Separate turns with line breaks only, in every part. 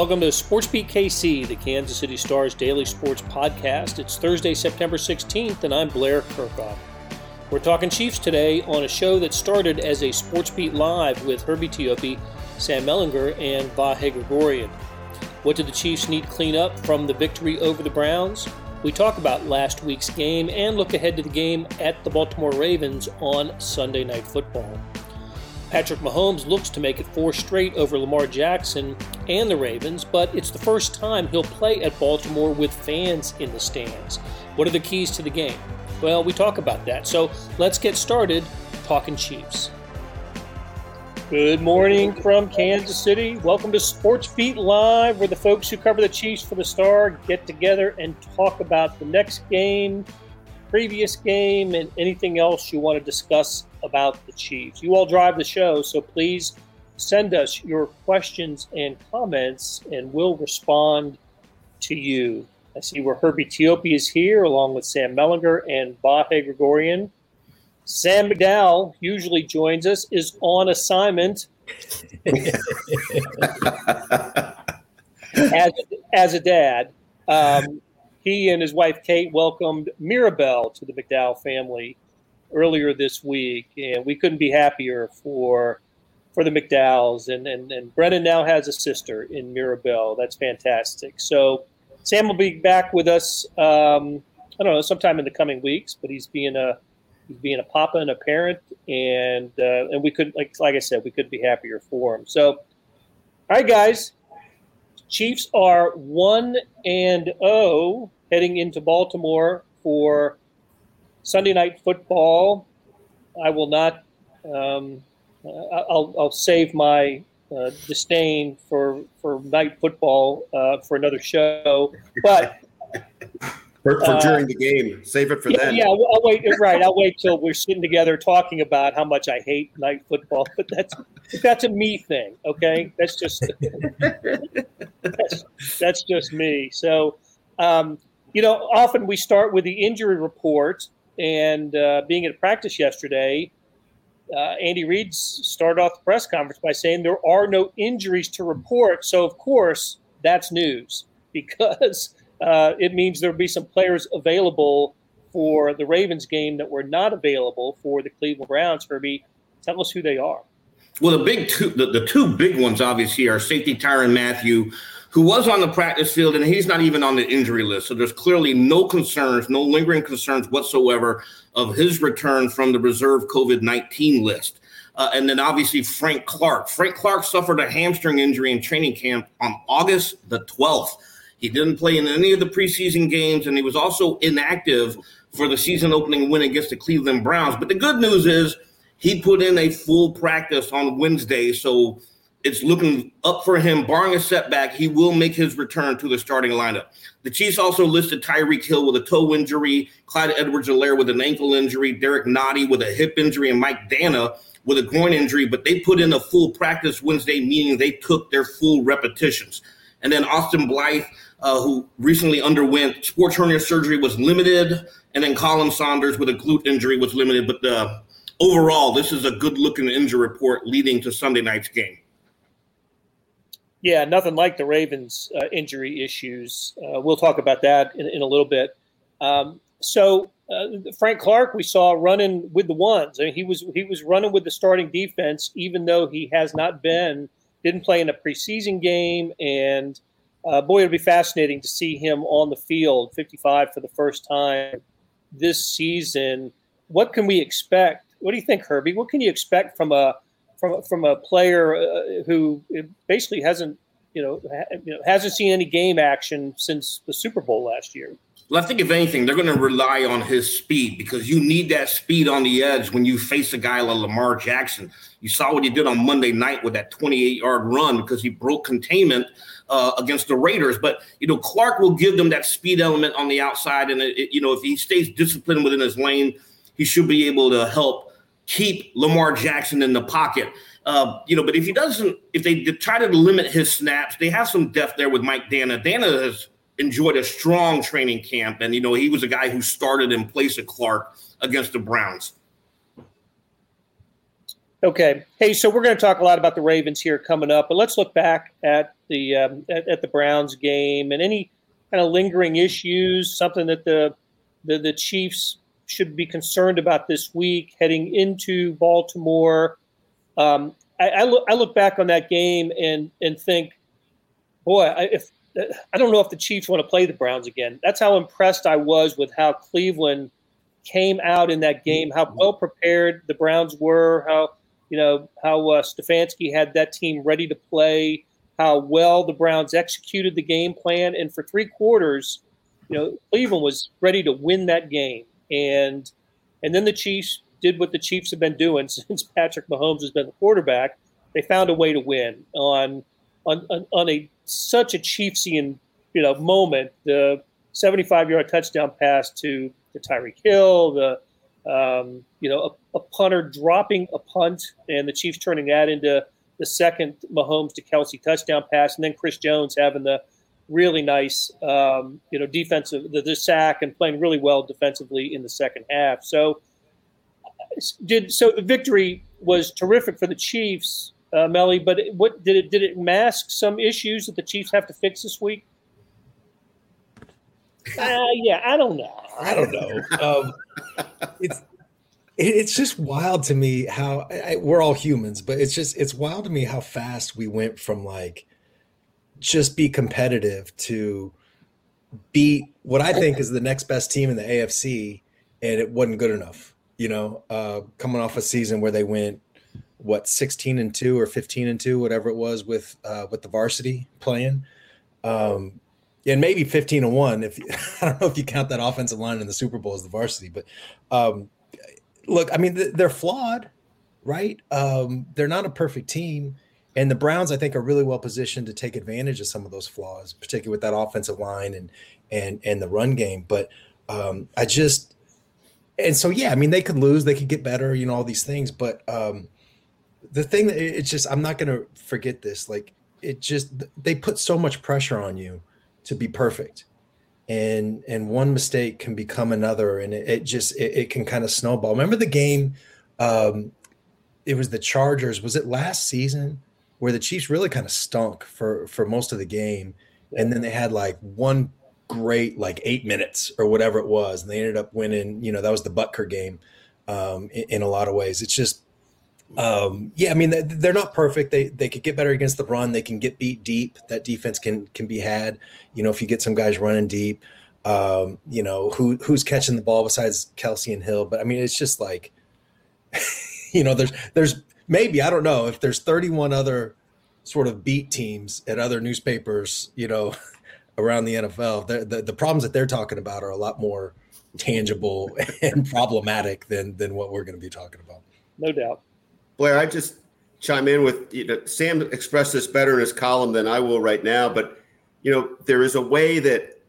Welcome to Sports Beat KC, the Kansas City Stars daily sports podcast. It's Thursday, September 16th, and I'm Blair Kerkhoff. We're talking Chiefs today on a show that started as a Sports Beat Live with Herbie Teope, Sam Mellinger, and Vahe Gregorian. What did the Chiefs need clean up from the victory over the Browns? We talk about last week's game and look ahead to the game at the Baltimore Ravens on Sunday Night Football. Patrick Mahomes looks to make it four straight over Lamar Jackson and the Ravens, but it's the first time he'll play at Baltimore with fans in the stands. What are the keys to the game? Well, we talk about that. So let's get started talking Chiefs. Good morning from Kansas City. Welcome to Sports Beat Live, where the folks who cover the Chiefs for the Star get together and talk about the next game, previous game, and anything else you want to discuss about the Chiefs. You all drive the show, so please send us your questions and comments, and we'll respond to you. I see where Herbie Teope is here, along with Sam Mellinger and Vahe Gregorian. Sam McDowell usually joins us, is on assignment as, as a dad. Um, he and his wife Kate welcomed Mirabelle to the McDowell family earlier this week, and we couldn't be happier for for the McDowells. And, and, and Brennan now has a sister in Mirabelle. That's fantastic. So Sam will be back with us. Um, I don't know, sometime in the coming weeks, but he's being a he's being a papa and a parent, and uh, and we could like like I said, we couldn't be happier for him. So, all right, guys, Chiefs are one and zero oh heading into Baltimore for Sunday night football. I will not. Um, I'll, I'll save my uh, disdain for for night football uh, for another show, but.
For, for uh, during the game, save it for
yeah,
then.
Yeah, I'll wait. Right, I'll wait till we're sitting together talking about how much I hate night football. But that's that's a me thing. Okay, that's just that's, that's just me. So, um, you know, often we start with the injury report, and uh, being at practice yesterday, uh, Andy Reid started off the press conference by saying there are no injuries to report. So, of course, that's news because uh, it means there'll be some players available for the Ravens game that were not available for the Cleveland Browns. Herbie, tell us who they are.
Well, the big two, the, the two big ones obviously are safety Tyrann Mathieu, who was on the practice field, and he's not even on the injury list. So there's clearly no concerns, no lingering concerns whatsoever of his return from the reserve COVID 19 list. Uh, and then obviously Frank Clark. Frank Clark suffered a hamstring injury in training camp on August the 12th. He didn't play in any of the preseason games, and he was also inactive for the season opening win against the Cleveland Browns. But the good news is he put in a full practice on Wednesday, so it's looking up for him. Barring a setback, he will make his return to the starting lineup. The Chiefs also listed Tyreek Hill with a toe injury, Clyde Edwards-Helaire with an ankle injury, Derek Nnadi with a hip injury, and Mike Danna with a groin injury, but they put in a full practice Wednesday, meaning they took their full repetitions. And then Austin Blythe uh, who recently underwent sports hernia surgery, was limited, and then Khalen Saunders with a glute injury was limited. But uh, overall, this is a good looking injury report leading to Sunday night's game.
Yeah, nothing like the Ravens' uh, injury issues. Uh, we'll talk about that in, in a little bit. Um, so uh, Frank Clark, we saw running with the ones. I mean, he was he was running with the starting defense, even though he has not been didn't play in a preseason game and uh, boy, it'll be fascinating to see him on the field, 55 for the first time this season. What can we expect? What do you think, Herbie? What can you expect from a from from a player uh, who basically hasn't you know, ha- you know hasn't seen any game action since the Super Bowl last year?
Well, I think if anything, they're going to rely on his speed because you need that speed on the edge when you face a guy like Lamar Jackson. You saw what he did on Monday night with that 28 yard run because he broke containment uh, against the Raiders. But you know, Clark will give them that speed element on the outside, and it, it, you know, if he stays disciplined within his lane, he should be able to help keep Lamar Jackson in the pocket. Uh, you know, but if he doesn't, if they try to limit his snaps, they have some depth there with Mike Danna. Danna has enjoyed a strong training camp, and you know, he was a guy who started in place of Clark against the Browns.
Okay. Hey, so we're going to talk a lot about the Ravens here coming up, but let's look back at the um, at, at, the Browns game and any kind of lingering issues, something that the, the the Chiefs should be concerned about this week heading into Baltimore. Um, I, I, look I look back on that game and and think, boy, I, if I don't know if the Chiefs want to play the Browns again. That's how impressed I was with how Cleveland came out in that game, how well prepared the Browns were, how you know how uh, Stefanski had that team ready to play, how well the Browns executed the game plan, and for three quarters, you know Cleveland was ready to win that game, and and then the Chiefs did what the Chiefs have been doing since Patrick Mahomes has been the quarterback. They found a way to win on on on, on a such a Chiefsian you know moment. The 75 yard touchdown pass to to Tyreek Hill, the um, you know a, a, punter dropping a punt, and the Chiefs turning that into the second Mahomes to Kelce touchdown pass, and then Chris Jones having the really nice um, you know defensive the, the sack and playing really well defensively in the second half. So did so victory was terrific for the Chiefs, uh, Melly. But what did it did it mask some issues that the Chiefs have to fix this week? Uh, yeah, I don't know.
I don't know. Um, it's it's just wild to me how I, we're all humans, but it's just it's wild to me how fast we went from like just be competitive to beat what I think is the next best team in the AFC, and it wasn't good enough. You know, uh, coming off a season where they went what 16 and 2 or 15 and 2 whatever it was with uh, with the varsity playing. Um, and maybe 15 and 1 if I don't know if you count that offensive line in the Super Bowl as the varsity but um, look I mean they're flawed right? Um, they're not a perfect team and the Browns I think are really well positioned to take advantage of some of those flaws particularly with that offensive line and and and the run game. But um, I just and so yeah I mean they could lose they could get better you know all these things. But um, the thing that it's just I'm not going to forget this. Like it just they put so much pressure on you to be perfect. And and one mistake can become another and it, it just it, it, can kind of snowball. Remember the game um it was the chargers. Was it last season where the chiefs really kind of stunk for for most of the game and then they had like one great like eight minutes or whatever it was and they ended up winning you know that was the butker game um in, in a lot of ways it's just um, yeah, I mean they're not perfect. They they could get better against the run. They can get beat deep. That defense can can be had. You know, if you get some guys running deep, um, you know who who's catching the ball besides Kelce and Hill. But I mean, it's just like, you know, there's there's maybe I don't know if there's 31 other sort of beat teams at other newspapers, you know, around the NFL. The, the the problems that they're talking about are a lot more tangible and problematic than than what we're going to be talking about.
No doubt.
Blair, I just chime in with you know, Sam expressed this better in his column than I will right now, but you know there is a way that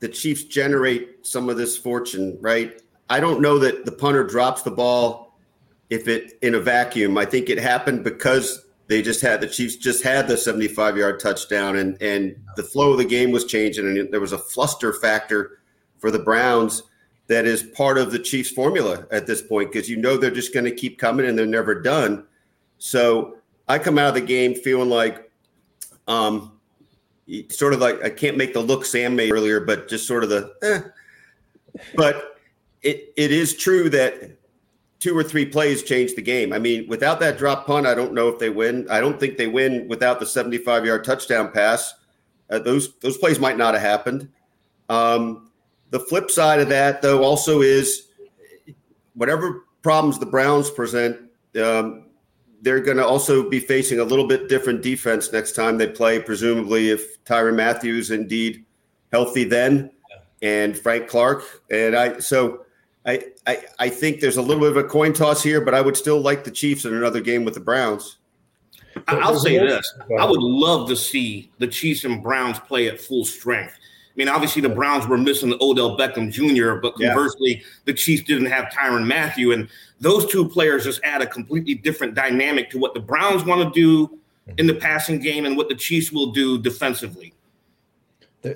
the Chiefs generate some of this fortune, right? I don't know that the punter drops the ball if it in a vacuum. I think it happened because they just had the Chiefs just had the 75 yard touchdown and and the flow of the game was changing and there was a fluster factor for the Browns that is part of the Chiefs formula at this point because you know they're just going to keep coming and they're never done. So I come out of the game feeling like, um, sort of like I can't make the look Sam made earlier, but just sort of the. Eh. But it it is true that two or three plays change the game. I mean, without that drop punt, I don't know if they win. I don't think they win without the 75 yard touchdown pass. Uh, those those plays might not have happened. Um, the flip side of that, though, also is whatever problems the Browns present, um, they're going to also be facing a little bit different defense next time they play, presumably if Tyrann Mathieu's indeed healthy then and Frank Clark. And I, so I, I, I think there's a little bit of a coin toss here, but I would still like the Chiefs in another game with the Browns.
I'll say this. I would love to see the Chiefs and Browns play at full strength I mean, obviously the Browns were missing Odell Beckham Jr., but conversely, yeah. the Chiefs didn't have Tyrann Mathieu, and those two players just add a completely different dynamic to what the Browns want to do in the passing game and what the Chiefs will do defensively.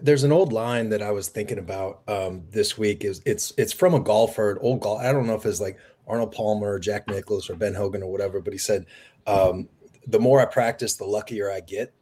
There's an old line that I was thinking about um, this week. Is it's it's from a golfer, an old golf. I don't know if it's like Arnold Palmer, or Jack Nicklaus, or Ben Hogan, or whatever. But he said, um, the more I practice, the luckier I get.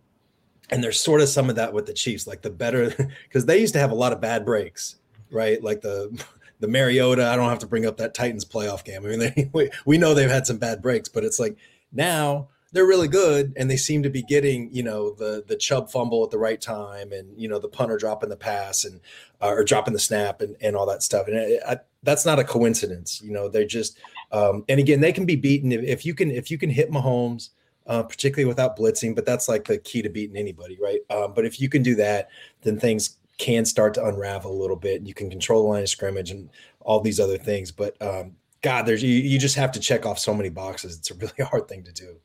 And there's sort of some of that with the Chiefs, like the better because they used to have a lot of bad breaks, right? Like the the Mariota. I don't have to bring up that Titans playoff game. I mean, they, we, we know they've had some bad breaks, but it's like now they're really good and they seem to be getting you know the the Chubb fumble at the right time and you know the punter dropping the pass and uh, or dropping the snap and, and all that stuff and I, that's not a coincidence you know they're just um, and again they can be beaten if, if you can if you can hit Mahomes uh, particularly without blitzing but that's like the key to beating anybody right um, but if you can do that then things can start to unravel a little bit and you can control the line of scrimmage and all these other things but um, God, there's you, you just have to check off so many boxes. It's a really hard thing to do.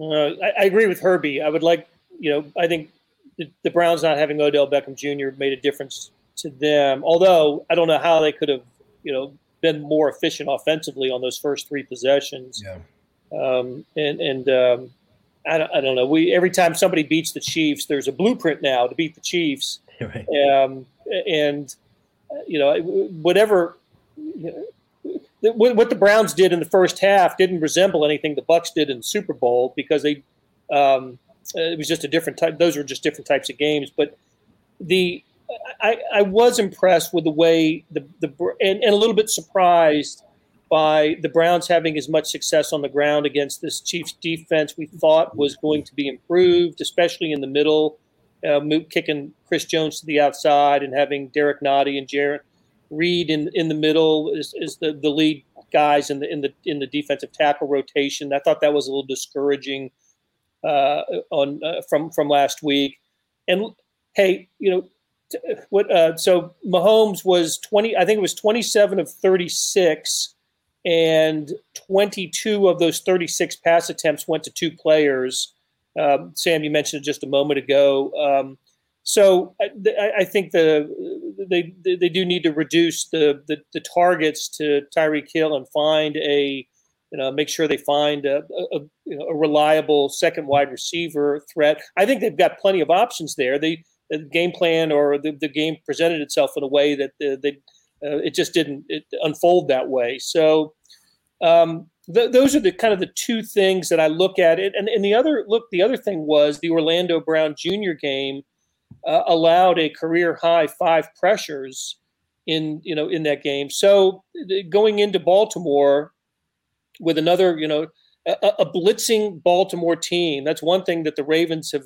Uh, I, I, agree with Herbie. I would like, you know, I think the, the, Browns not having Odell Beckham Jr. made a difference to them. Although I don't know how they could have, you know, been more efficient offensively on those first three possessions.
Yeah.
Um, and and um, I, don't, I don't know. We every time somebody beats the Chiefs, there's a blueprint now to beat the Chiefs. Right. Um, and you know, whatever. What the Browns did in the first half didn't resemble anything the Bucks did in the Super Bowl because they um, it was just a different type. Those were just different types of games. But the I, I was impressed with the way the the and, and a little bit surprised by the Browns having as much success on the ground against this Chiefs defense we thought was going to be improved, especially in the middle, uh, kicking Chris Jones to the outside and having Derek Nnadi and Jarran Reed in in the middle is, is the, the lead guys in the in the in the defensive tackle rotation. I thought that was a little discouraging uh, on uh, from from last week. And hey, you know what? Uh, so Mahomes was twenty. I think it was twenty seven of thirty six, and twenty two of those thirty six pass attempts went to two players. Um, Sam, you mentioned it just a moment ago. Um, so I, I think the they they do need to reduce the the, the targets to Tyreek Hill and find a you know make sure they find a, a, a, reliable second wide receiver threat. I think they've got plenty of options there. The game plan or the, the game presented itself in a way that uh, they uh, it just didn't it unfold that way. So um, th- those are the kind of the two things that I look at it. And, and the other look, the other thing was the Orlando Brown Jr. game uh, allowed a career high five pressures in you know in that game. So going into Baltimore with another you know a, a blitzing Baltimore team. That's one thing that the Ravens have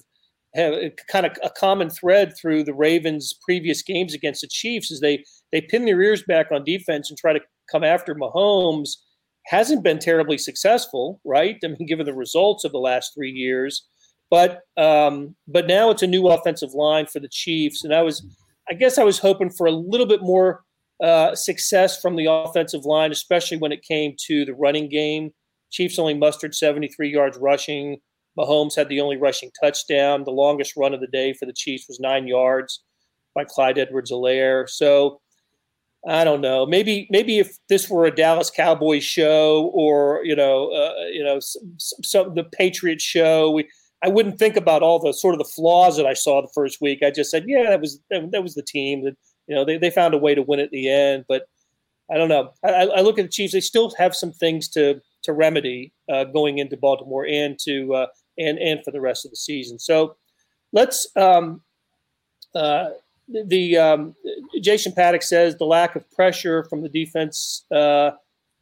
have kind of a common thread through the Ravens' previous games against the Chiefs is they they pin their ears back on defense and try to come after Mahomes. Hasn't been terribly successful, right? I mean, given the results of the last three years. But um, but now it's a new offensive line for the Chiefs, and I was, I guess, I was hoping for a little bit more uh, success from the offensive line, especially when it came to the running game. Chiefs only mustered 73 yards rushing. Mahomes had the only rushing touchdown. The longest run of the day for the Chiefs was nine yards by Clyde Edwards-Helaire. So I don't know. Maybe maybe if this were a Dallas Cowboys show or you know uh, you know some, some, the Patriots show, we I wouldn't think about all the sort of the flaws that I saw the first week. I just said, yeah, that was that, was the team that you know they, they found a way to win at the end. But I don't know. I, I look at the Chiefs; they still have some things to to remedy uh, going into Baltimore and to uh, and and for the rest of the season. So let's. Um, uh, the um, Jason Paddock says the lack of pressure from the defense uh,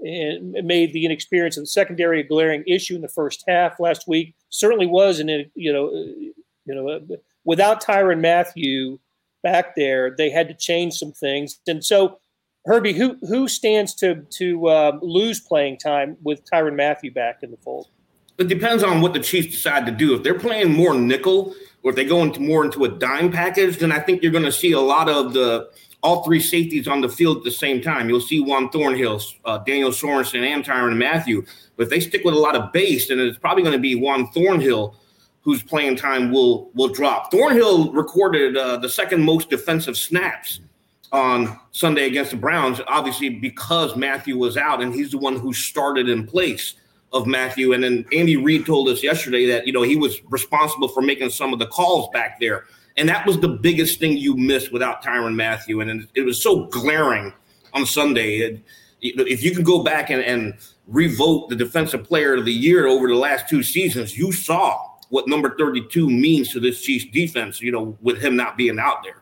made the inexperience of the secondary a glaring issue in the first half last week. Certainly was, and you know, you know, without Tyrann Mathieu back there, they had to change some things. And so, Herbie, who who stands to to uh, lose playing time with Tyrann Mathieu back in the fold?
It depends on what the Chiefs decide to do. If they're playing more nickel, or if they go into more into a dime package, then I think you're going to see a lot of the all three safeties on the field at the same time. You'll see Juan Thornhill, uh, Daniel Sorensen, and Tyrann Mathieu. But they stick with a lot of base, then it's probably going to be Juan Thornhill whose playing time will will drop. Thornhill recorded uh, the second most defensive snaps on Sunday against the Browns, obviously because Mathieu was out, and he's the one who started in place of Mathieu. And then Andy Reid told us yesterday that you know he was responsible for making some of the calls back there. And that was the biggest thing you missed without Tyrann Mathieu. And it was so glaring on Sunday. If you can go back and, and revote the defensive player of the year over the last two seasons, you saw what number 32 means to this Chiefs defense, you know, with him not being out there.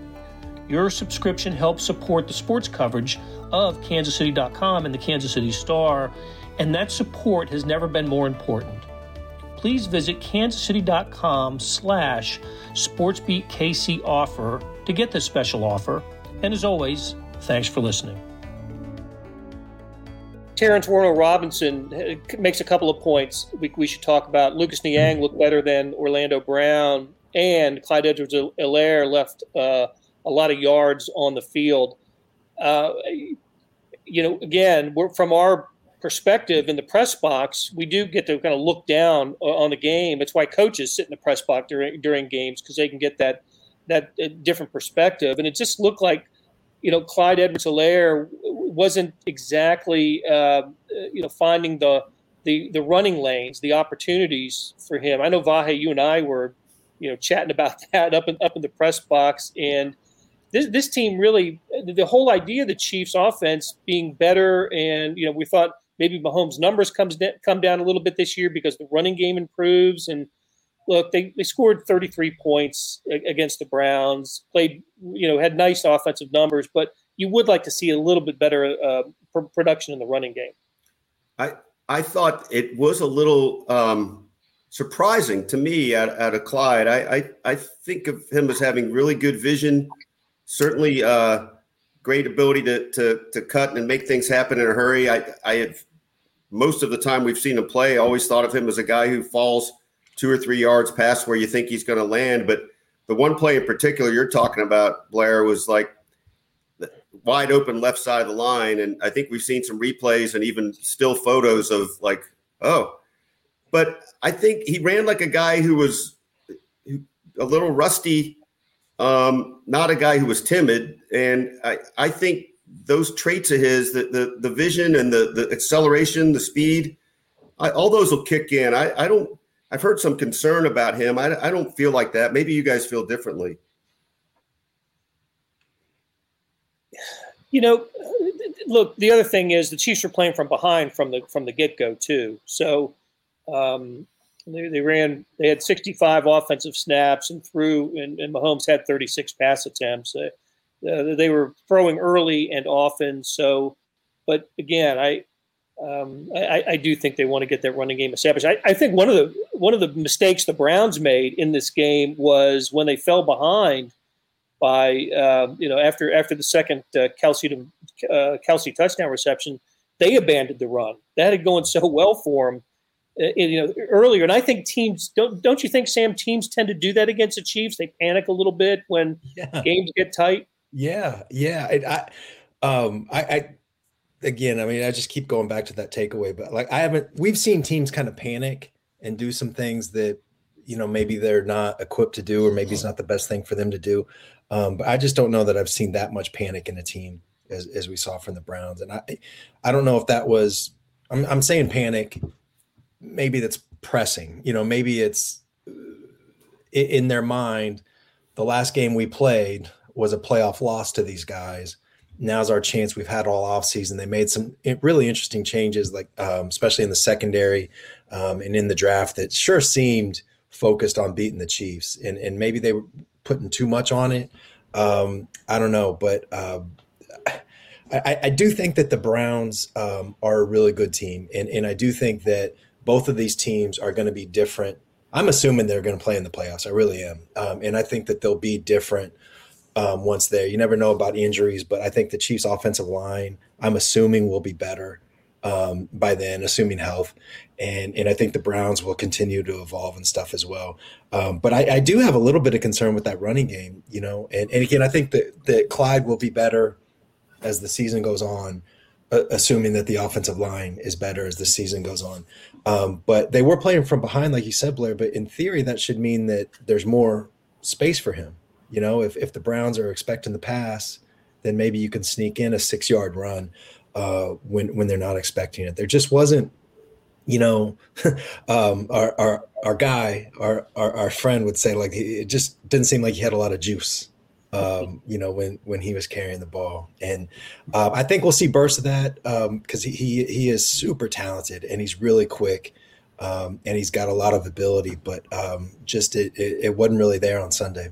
Your subscription helps support the sports coverage of kansascity.com and the Kansas City Star, and that support has never been more important. Please visit kansascity.com slash sportsbeatkc offer to get this special offer. And as always, thanks for listening. Terrence Warner Robinson uh, makes a couple of points we, we should talk about. Lucas Niang looked better than Orlando Brown, and Clyde Edwards-Helaire left uh, a lot of yards on the field. Uh, you know, again, we're, from our perspective in the press box, we do get to kind of look down on the game. It's why coaches sit in the press box during during games because they can get that that uh, different perspective. And it just looked like, you know, Clyde Edwards-Helaire wasn't exactly, uh, you know, finding the, the the running lanes, the opportunities for him. I know Vahe, you and I were, you know, chatting about that up in up in the press box, and this this team really the whole idea of the Chiefs offense being better and you know we thought maybe Mahomes numbers comes come down a little bit this year because the running game improves and look they, they scored 33 points against the Browns played you know had nice offensive numbers but you would like to see a little bit better uh, production in the running game.
I I thought it was a little um, surprising to me at, at a Clyde. I, I I think of him as having really good vision certainly uh, great ability to, to to cut and make things happen in a hurry. I I had most of the time we've seen him play, always thought of him as a guy who falls two or three yards past where you think he's going to land. But the one play in particular you're talking about, Blair, was like wide open left side of the line, and I think we've seen some replays and even still photos of like, oh, but I think he ran like a guy who was a little rusty um, not a guy who was timid. And I, I think those traits of his, the, the, the vision and the, the acceleration, the speed, I, all those will kick in. I, I don't, I've heard some concern about him. I, I don't feel like that. Maybe you guys feel differently.
You know, look, the other thing is the Chiefs are playing from behind from the from the get go too. So um, they, they ran. They had 65 offensive snaps and threw, and, and Mahomes had 36 pass attempts. Uh, they were throwing early and often. So, but again, I, um, I, I do think they want to get that running game established. I, I, think one of the one of the mistakes the Browns made in this game was when they fell behind by uh, you know after after the second uh, Kelce to, uh, Kelce touchdown reception, they abandoned the run. That had going so well for them you know earlier. And i think teams don't don't you think sam teams tend to do that against the chiefs? They panic a little bit when yeah. games get tight?
Yeah yeah. I um I, I again i mean i just keep going back to that takeaway but like i haven't we've seen teams kind of panic and do some things that you know maybe they're not equipped to do or maybe it's not the best thing for them to do. Um, but i just don't know that i've seen that much panic in a team as, as we saw from the browns. And i i don't know if that was i'm, I'm saying panic maybe that's pressing. You know, maybe it's in their mind. The last game we played was a playoff loss to these guys. Now's our chance. We've had all off season. They made some really interesting changes, like um, especially in the secondary um, and in the draft, that sure seemed focused on beating the Chiefs. And and maybe they were putting too much on it. Um, I don't know, but uh, I, I, do think that the Browns um, are a really good team, and and I do think that both of these teams are going to be different. I'm assuming they're going to play in the playoffs. I really am, um, and I think that they'll be different um, once there. You never know about injuries, but I think the Chiefs' offensive line, I'm assuming, will be better um, by then, assuming health. And and I think the Browns will continue to evolve and stuff as well. Um, but I, I, do have a little bit of concern with that running game, you know. And, and again, I think that that Clyde will be better as the season goes on, assuming that the offensive line is better as the season goes on. Um, but they were playing from behind, like you said, Blair. But in theory, that should mean that there's more space for him. You know, if if the Browns are expecting the pass, then maybe you can sneak in a six yard run uh, when when they're not expecting it. There just wasn't, you know, um, our our our guy, our, our our friend would say like it just didn't seem like he had a lot of juice. Um, you know, when when he was carrying the ball, and uh, I think we'll see bursts of that because um, he he is super talented and he's really quick. Um, and he's got a lot of ability, but um, just it, it, it wasn't really there on Sunday.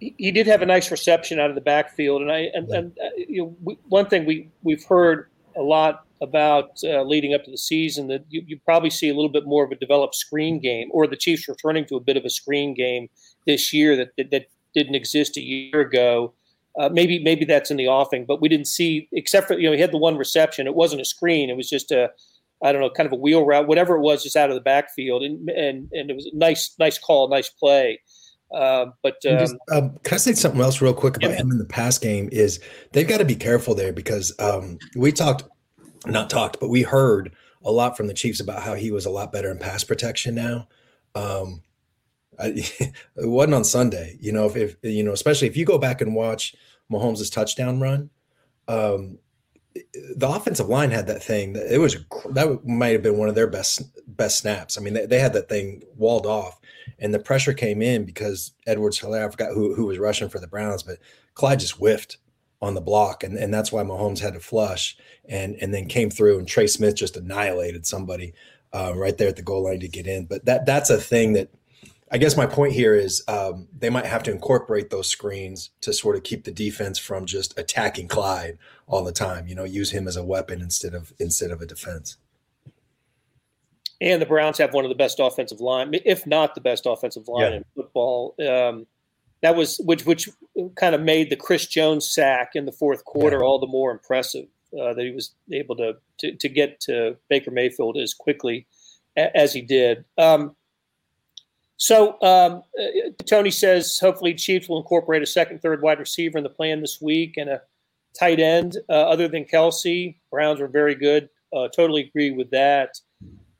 He did have a nice reception out of the backfield, and I and, and uh, you know we, one thing we we've heard a lot about uh, leading up to the season that you, you probably see a little bit more of a developed screen game, or the Chiefs returning to a bit of a screen game this year that that, that didn't exist a year ago. Uh, maybe maybe that's in the offing, but we didn't see except for you know he had the one reception. It wasn't a screen; it was just a I don't know, kind of a wheel route, whatever it was, just out of the backfield, and and and it was a nice nice call, nice play. Uh, but um, just,
um, can I say something else real quick about yeah. him in the pass game? Is they've got to be careful there because um, we talked, not talked, but we heard a lot from the Chiefs about how he was a lot better in pass protection now. Um, I, it wasn't on Sunday, you know. If, if, you know, especially if you go back and watch Mahomes' touchdown run, um, the offensive line had that thing. That it was that might have been one of their best best snaps. I mean, they, they had that thing walled off and the pressure came in because Edwards Helaire, I forgot who, who was rushing for the Browns, but Clyde just whiffed on the block. And, and that's why Mahomes had to flush and, and then came through and Trey Smith just annihilated somebody uh, right there at the goal line to get in. But that that's a thing that I guess my point here is um, they might have to incorporate those screens to sort of keep the defense from just attacking Clyde all the time. You know, use him as a weapon instead of instead of a defense.
And the Browns have one of the best offensive line, if not the best offensive line yeah. in football. Um, that was which which kind of made the Chris Jones sack in the fourth quarter yeah. all the more impressive. Uh, that he was able to, to, to get to Baker Mayfield as quickly a, as he did. Um, so um, uh, Tony says hopefully Chiefs will incorporate a second, third wide receiver in the plan this week and a tight end uh, other than Kelce. Browns were very good. Uh, totally agree with that.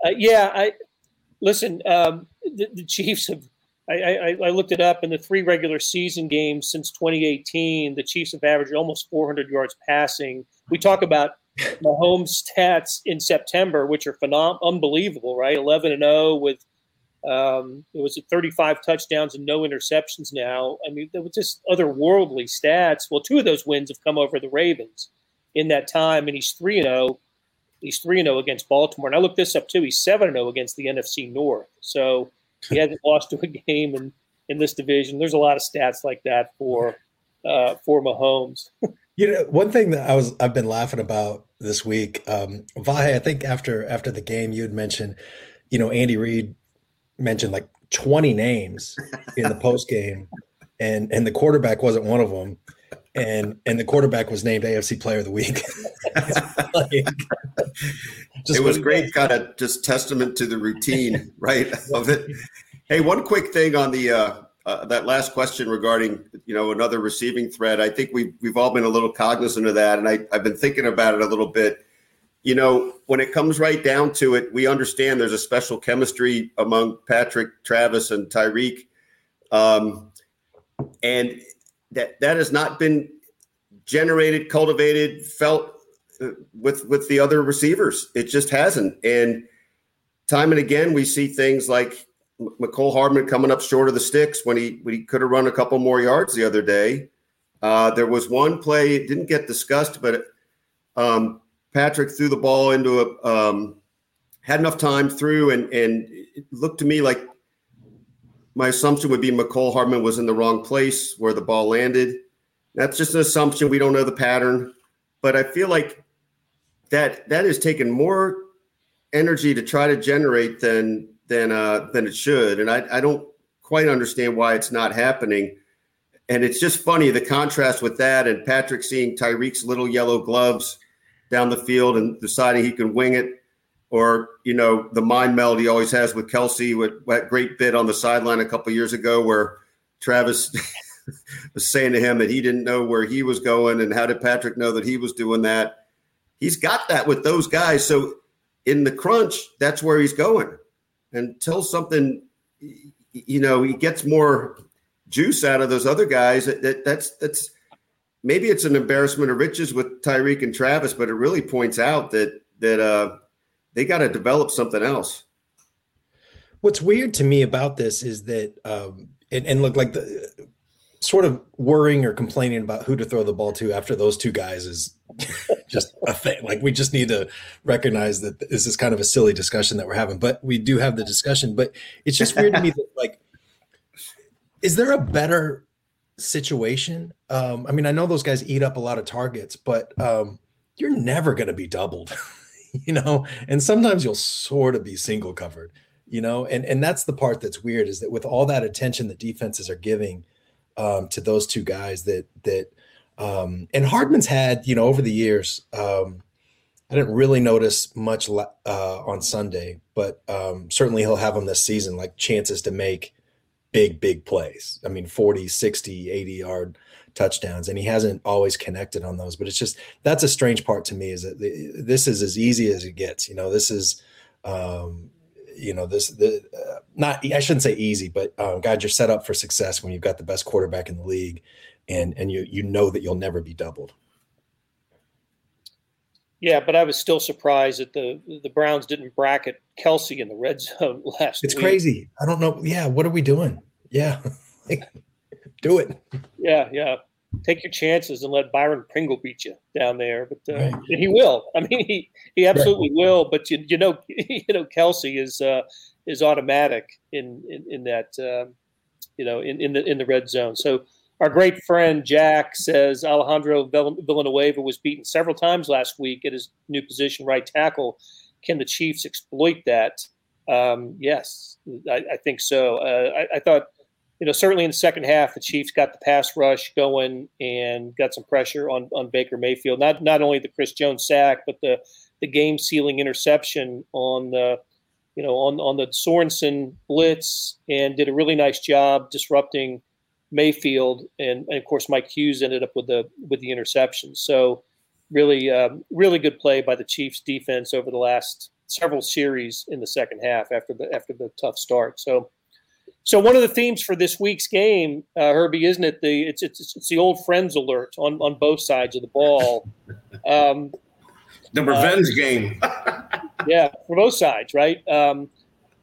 Uh, yeah, I listen. Um, the, the, Chiefs have. I, I, I, looked it up in the three regular season games since 2018. The Chiefs have averaged almost 400 yards passing. We talk about Mahomes' stats in September, which are phenom- unbelievable, right? 11 and 0 with um, it was 35 touchdowns and no interceptions. Now, I mean, there was just otherworldly stats. Well, two of those wins have come over the Ravens in that time, and he's three and 0 He's 3 0 against Baltimore. And I looked this up too. He's 7 0 against the NFC North. So he hasn't lost to a game in, in this division. There's a lot of stats like that for uh, for Mahomes.
you know, one thing that I was I've been laughing about this week, um, Vahe, I think after after the game you had mentioned, you know, Andy Reid mentioned like 20 names in the post game, and and the quarterback wasn't one of them and and the quarterback was named AFC Player of the Week.
like, it was great, kind of just testament to the routine, right, of it. Hey, one quick thing on the uh, uh, that last question regarding you know another receiving threat. I think we've we've all been a little cognizant of that, and I, I've been thinking about it a little bit. You know, when it comes right down to it, we understand there's a special chemistry among Patrick, Travis, and Tyreek. Um, and that that has not been generated, cultivated, felt uh, with with the other receivers. It just hasn't. And time and again, we see things like Mecole Hardman coming up short of the sticks when he when he could have run a couple more yards the other day. Uh, there was one play it didn't get discussed, but um, Patrick threw the ball into a um, had enough time through and and it looked to me like my assumption would be Mecole Hardman was in the wrong place where the ball landed. That's just an assumption. We don't know the pattern, but I feel like that that has taken more energy to try to generate than than uh, than it should, and I, I don't quite understand why it's not happening. And it's just funny the contrast with that and Patrick seeing Tyreek's little yellow gloves down the field and deciding he can wing it, or you know the mind meld he always has with Kelce. with that great bit on the sideline a couple years ago where Travis was saying to him that he didn't know where he was going and how did Patrick know that he was doing that. He's got that with those guys. So in the crunch, that's where he's going. Until something, you know, he gets more juice out of those other guys. That, that's that's maybe it's an embarrassment of riches with Tyreek and Travis, but it really points out that that uh, they got to develop something else.
What's weird to me about this is that, um, and, and look like the sort of worrying or complaining about who to throw the ball to after those two guys is just a thing. Like we just need to recognize that this is kind of a silly discussion that we're having, but we do have the discussion. But it's just weird to me that like, is there a better situation? Um, I mean, I know those guys eat up a lot of targets, but um, you're never going to be doubled, you know. And sometimes you'll sort of be single covered, you know. And and that's the part that's weird is that with all that attention that defenses are giving um, to those two guys, that that um, and Hardman's had, you know, over the years, um, I didn't really notice much uh, on Sunday, but um, certainly he'll have them this season, like chances to make big, big plays. I mean, 40, 60, 80 yard touchdowns. And he hasn't always connected on those, but it's just, that's a strange part to me is that this is as easy as it gets. You know, this is, um, you know, this, the, uh, not, I shouldn't say easy, but um, God, you're set up for success when you've got the best quarterback in the league and and you you know that you'll never be doubled.
Yeah, but I was still surprised that the the Browns didn't bracket Kelce in the red zone last. Week.
It's
week.
crazy. I don't know. Yeah, what are we doing? Yeah, do it.
Yeah, yeah. Take your chances and let Byron Pringle beat you down there. But uh, right. he will. I mean, he he absolutely right. will. But you you know you know Kelce is uh, is automatic in in, in that uh, you know in, in the in the red zone. So our great friend Jack says Alejandro Villanueva was beaten several times last week at his new position, right tackle. Can the Chiefs exploit that? Um, yes, I, I, think so. Uh, I, I, thought, you know, certainly in the second half, the Chiefs got the pass rush going and got some pressure on, on Baker Mayfield. Not not only the Chris Jones sack, but the the game sealing interception on the you know on on the Sorensen blitz, and did a really nice job disrupting Mayfield, and, and, of course Mike Hughes ended up with the with the interception. So really, um, really good play by the Chiefs defense over the last several series in the second half after the after the tough start. So, so one of the themes for this week's game, uh, Herbie, isn't it? The it's, it's it's the old friends alert on on both sides of the ball. Um,
the revenge uh, game.
yeah, for both sides, right? Um,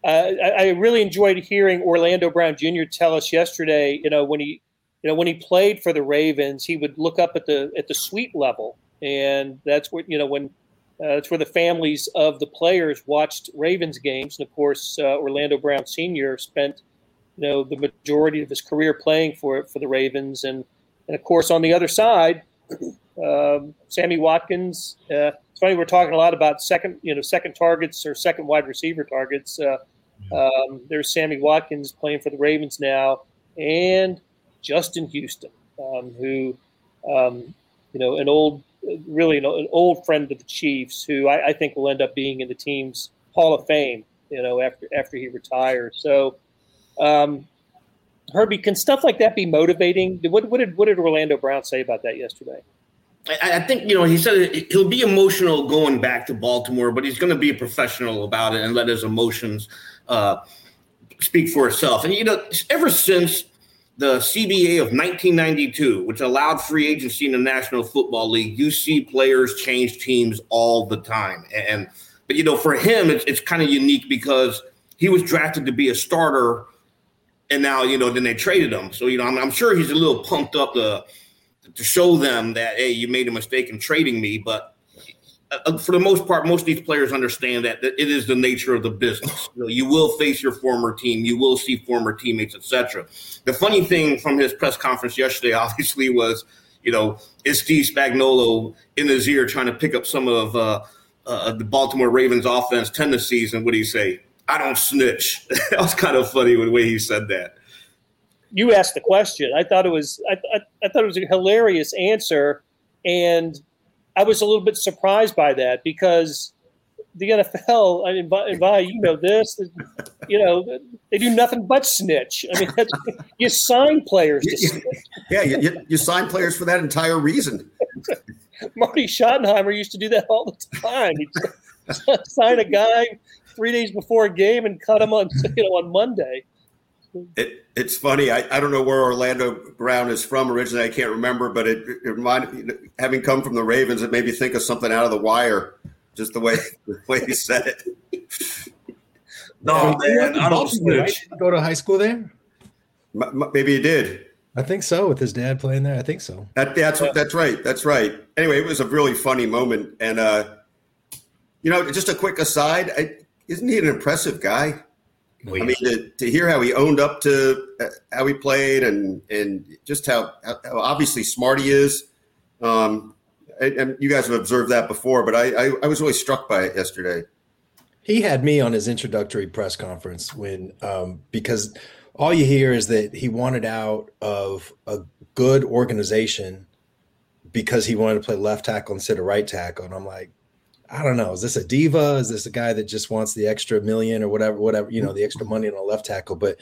uh, I, I, really enjoyed hearing Orlando Brown Jr. tell us yesterday. You know, when he, you know, when he played for the Ravens, he would look up at the at the suite level, and that's what you know when uh, that's where the families of the players watched Ravens games. And of course, uh, Orlando Brown Sr. spent you know the majority of his career playing for for the Ravens, and and of course on the other side, um, Sammy Watkins. Uh, it's funny we're talking a lot about second you know second targets or second wide receiver targets. Uh, um, there's Sammy Watkins playing for the Ravens now, and Justin Houston, um, who, um, you know, an old, really an, old friend of the Chiefs, who I, I, think will end up being in the team's Hall of Fame, you know, after after he retires. So, um, Herbie, can stuff like that be motivating? What, what did what did Orlando Brown say about that yesterday?
I, think you know he said he'll be emotional going back to Baltimore, but he's going to be a professional about it and let his emotions uh, speak for itself. And you know, ever since the CBA of 1992, which allowed free agency in the National Football League, you see players change teams all the time. And but you know, for him, it's it's kind of unique because he was drafted to be a starter, and now you know then they traded him. So you know, I'm, I'm sure he's a little pumped up to show them that hey, you made a mistake in trading me, but uh, for the most part, most of these players understand that, it is the nature of the business. You, know, you will face your former team, you will see former teammates, etc. The funny thing from his press conference yesterday, obviously, was you know is Steve Spagnuolo in his ear trying to pick up some of uh, uh, the Baltimore Ravens offense tendencies, and what do you say? I don't snitch. that was kind of funny the way he said that.
You asked the question. I thought it was I, I, I thought it was a hilarious answer, and I was a little bit surprised by that because the NFL, I mean, and by you know this, you know, they do nothing but snitch. I mean, you sign players to snitch.
Yeah, you, you sign players for that entire reason.
Marty Schottenheimer used to do that all the time. He'd sign a guy three days before a game and cut him on you know on Monday.
It, it's funny. I, I don't know where Orlando Brown is from originally. I can't remember, but it, it reminded having come from the Ravens, it made me think of something out of the wire, just the way the way he said it.
no, man, I don't
snitch. Go to high school there?
Maybe he did.
I think so. With his dad playing there, I think so.
That, that's that's right. That's right. Anyway, it was a really funny moment, and uh, you know, just a quick aside. I, isn't he an impressive guy? I mean, to, to, hear how he owned up to uh, how he played and and just how, how obviously smart he is. Um, and, and, you guys have observed that before, but I, I, I was really struck by it yesterday.
He had me on his introductory press conference when um, because all you hear is that he wanted out of a good organization because he wanted to play left tackle instead of right tackle, and I'm like, I don't know. Is this a diva? Is this a guy that just wants the extra million or whatever, whatever, you know, the extra money on a left tackle? But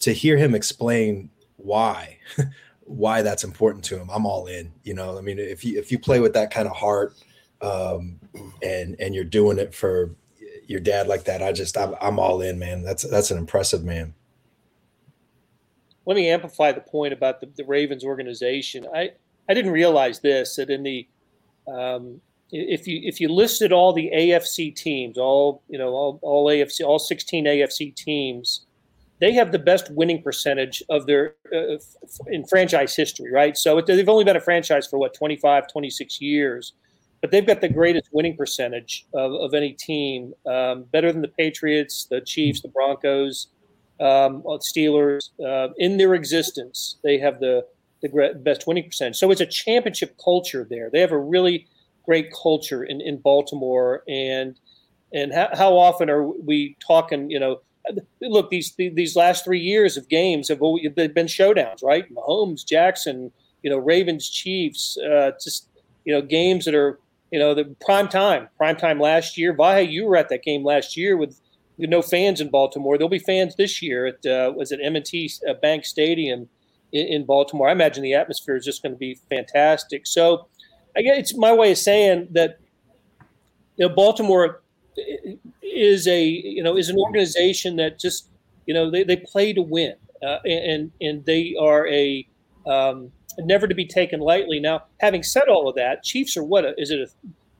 to hear him explain why, why that's important to him, I'm all in. You know, I mean, if you if you play with that kind of heart, um, and and you're doing it for your dad like that, I just I'm, I'm all in, man. That's that's an impressive man.
Let me amplify the point about the, the Ravens organization. I I didn't realize this that in the um, if you if you listed all the AFC teams, all you know, all, all AFC, all 16 AFC teams, they have the best winning percentage of their uh, in franchise history, right? So it, they've only been a franchise for what 25, 26 years, but they've got the greatest winning percentage of, of any team, um, better than the Patriots, the Chiefs, the Broncos, um, Steelers uh, in their existence. They have the the best winning percentage. So it's a championship culture there. They have a really great culture in, in Baltimore and and how, how often are we talking? You know, look these these last three years of games have been showdowns, right? Mahomes, Jackson, you know, Ravens, Chiefs, uh, just you know games that are you know the prime time, prime time last year. Vahe, you were at that game last year with, with no fans in Baltimore. There'll be fans this year at uh, was it M&T uh, Bank Stadium in, in Baltimore. I imagine the atmosphere is just going to be fantastic. So I guess it's my way of saying that you know Baltimore is a you know is an organization that just you know they, they play to win uh, and and they are a um, never to be taken lightly. Now, having said all of that, Chiefs are what is it? A,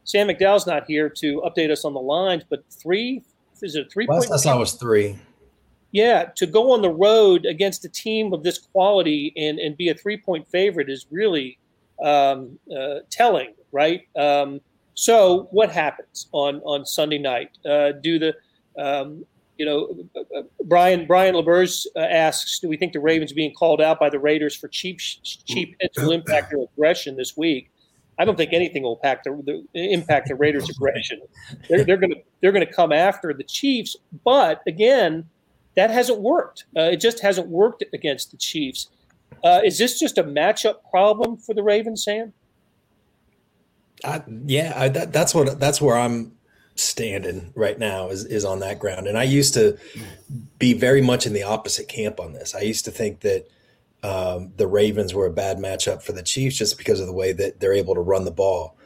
Sam McDowell's not here to update us on the lines, but three is it three?
Last I saw was three.
Yeah, to go on the road against a team of this quality and and be a three point favorite is really um, uh, telling, right? Um, so what happens on on Sunday night? Uh, do the um, you know Brian Brian LaBerge uh, asks, do we think the Ravens being called out by the Raiders for cheap cheap hits will impact their aggression this week? I don't think anything will impact the, the impact the Raiders' aggression. They're, they're going to they're going to come after the Chiefs, but again, that hasn't worked. Uh, it just hasn't worked against the Chiefs. Uh, is this just a matchup problem for the Ravens, Sam?
I, yeah, I, that, that's what that's where I'm standing right now is is on that ground. And I used to be very much in the opposite camp on this. I used to think that um, the Ravens were a bad matchup for the Chiefs just because of the way that they're able to run the ball.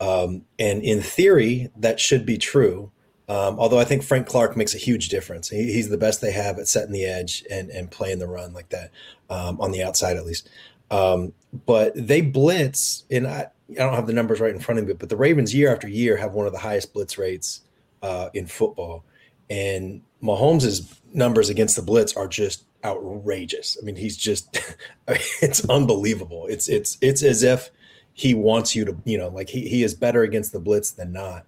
Um, and in theory, that should be true. Um, although I think Frank Clark makes a huge difference. He, he's the best they have at setting the edge and, and playing the run like that um, on the outside, at least. Um, but they blitz, and I, I don't have the numbers right in front of me, but the Ravens year after year have one of the highest blitz rates uh, in football. And Mahomes' numbers against the blitz are just outrageous. I mean, he's just it's unbelievable. It's it's it's as if he wants you to, you know, like he, he is better against the blitz than not.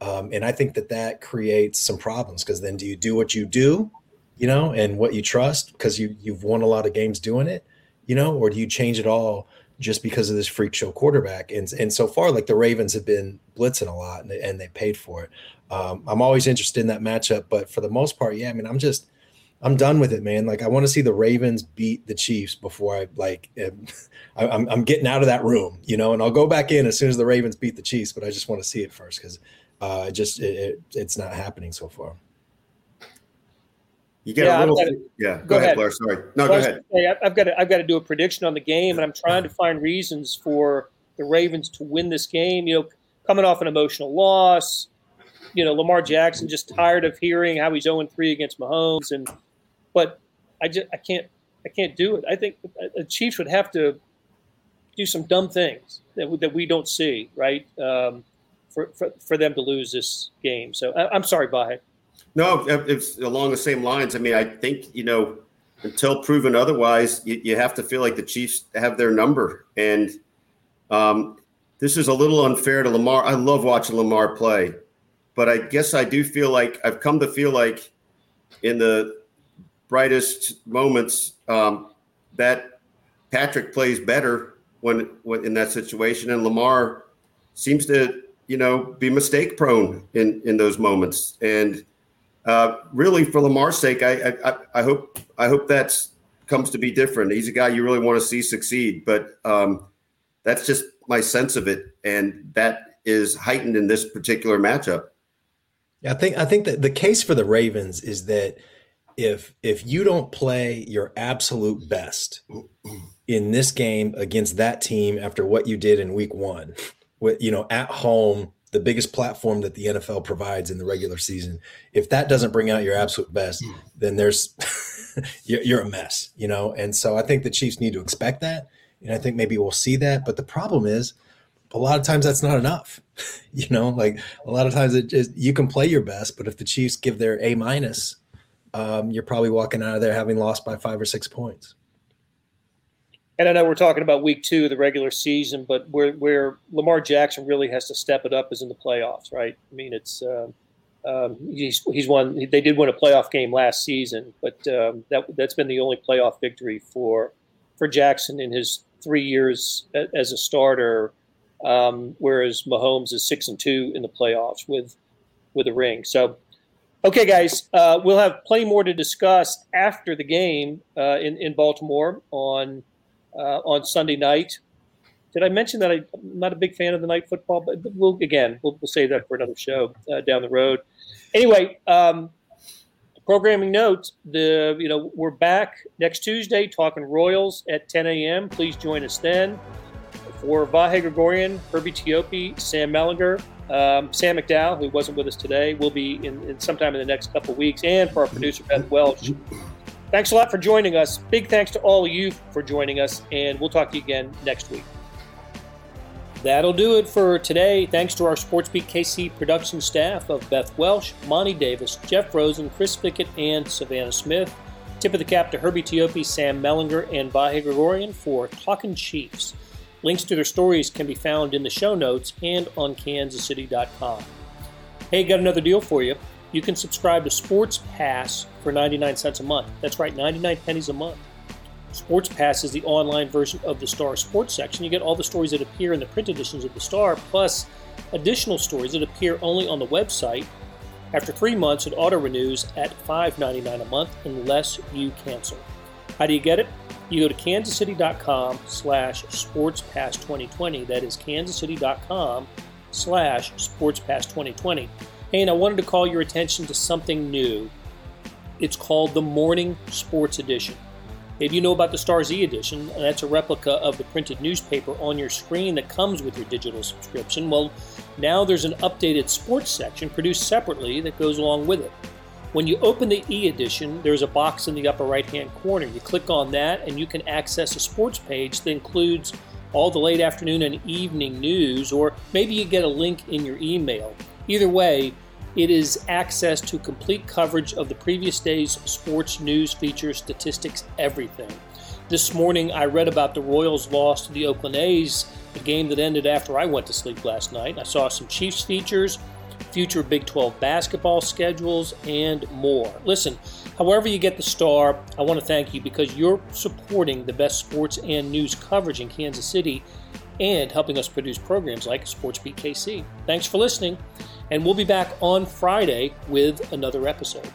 Um, and I think that that creates some problems because then do you do what you do, you know, and what you trust because you you've won a lot of games doing it, you know, or do you change it all just because of this freak show quarterback? And and so far, like the Ravens have been blitzing a lot and they, and they paid for it. Um, I'm always interested in that matchup, but for the most part, yeah, I mean, I'm just I'm done with it, man. Like I want to see the Ravens beat the Chiefs before I like. Am, I'm I'm getting out of that room, you know, and I'll go back in as soon as the Ravens beat the Chiefs. But I just want to see it first because uh, it just it, it, it's not happening so far.
You get yeah, a little, gotta, yeah. Go, go ahead, ahead, Blair. Sorry, no, well, go ahead.
Say, I've got to, I've got to do a prediction on the game, and I'm trying to find reasons for the Ravens to win this game. You know, coming off an emotional loss, you know, Lamar Jackson just tired of hearing how he's 0 3 against Mahomes, and but I just I can't I can't do it. I think the Chiefs would have to do some dumb things that that we don't see, right? Um, for, for, for them to lose this game. So I, am sorry, Vahe.
No, it's along the same lines. I mean, I think you know until proven otherwise, you, you have to feel like the Chiefs have their number, and um, this is a little unfair to Lamar. I love watching Lamar play, but I guess I do feel like I've come to feel like in the brightest moments um, that Patrick plays better when, when in that situation, and Lamar seems to you know be mistake prone in in those moments. And uh, really, for Lamar's sake, I, I I hope I hope that's comes to be different. He's a guy you really want to see succeed, but um, that's just my sense of it, and that is heightened in this particular matchup.
Yeah, I think I think that the case for the Ravens is that if if you don't play your absolute best in this game against that team after what you did in week 1 with you know at home the biggest platform that the NFL provides in the regular season if that doesn't bring out your absolute best then there's you're, you're a mess you know? And so I think the Chiefs need to expect that and I think maybe we'll see that but the problem is a lot of times that's not enough you know? Like a lot of times it just you can play your best but if the chiefs give their a minus um, you're probably walking out of there having lost by five or six points.
And I know we're talking about week two of the regular season, but where where Lamar Jackson really has to step it up is in the playoffs, right? I mean, it's uh, um, he's he's won. They did win a playoff game last season, but um, that that's been the only playoff victory for for Jackson in his three years as a starter. Um, whereas Mahomes is six and two in the playoffs with with a ring. So Okay, guys, uh, we'll have plenty more to discuss after the game uh, in in Baltimore on on Sunday night. Did I mention that I'm not a big fan of the night football? But we'll again we'll, we'll save that for another show uh, down the road. Anyway, um, programming notes: the you know we're back next Tuesday talking Royals at 10 a.m. Please join us then. For Vahe Gregorian, Herbie Teope, Sam Mellinger, um, Sam McDowell, who wasn't with us today, will be in, in sometime in the next couple weeks, and for our producer Beth Welch. Thanks a lot for joining us. Big thanks to all of you for joining us, and we'll talk to you again next week. That'll do it for today. Thanks to our SportsBeat KC production staff of Beth Welsh, Monty Davis, Jeff Rosen, Chris Pickett, and Savannah Smith. Tip of the cap to Herbie Teope, Sam Mellinger, and Vahe Gregorian for Talking Chiefs. Links to their stories can be found in the show notes and on kansascity.com. Hey, got another deal for you. You can subscribe to Sports Pass for 99 cents a month. That's right, 99 pennies a month. Sports Pass is the online version of the Star Sports section. You get all the stories that appear in the print editions of the Star, plus additional stories that appear only on the website. After three months, it auto renews at $5.99 a month unless you cancel. How do you get it? you go to kansascity.com slash sportspass2020. That is kansascity.com slash sportspass2020. Hey, and I wanted to call your attention to something new. It's called the Morning Sports Edition. Maybe you know about the Stars E edition, and that's a replica of the printed newspaper on your screen that comes with your digital subscription. Well, now there's an updated sports section produced separately that goes along with it. When you open the e edition, there's a box in the upper right hand corner. You click on that, and you can access a sports page that includes all the late afternoon and evening news, or maybe you get a link in your email. Either way, it is access to complete coverage of the previous day's sports news, features, statistics, everything. This morning, I read about the Royals' loss to the Oakland A's a game that ended after I went to sleep last night. I saw some Chiefs features, future Big 12 basketball schedules, and more. Listen, however you get the star, I want to thank you because you're supporting the best sports and news coverage in Kansas City and helping us produce programs like SportsBeat KC. Thanks for listening, and we'll be back on Friday with another episode.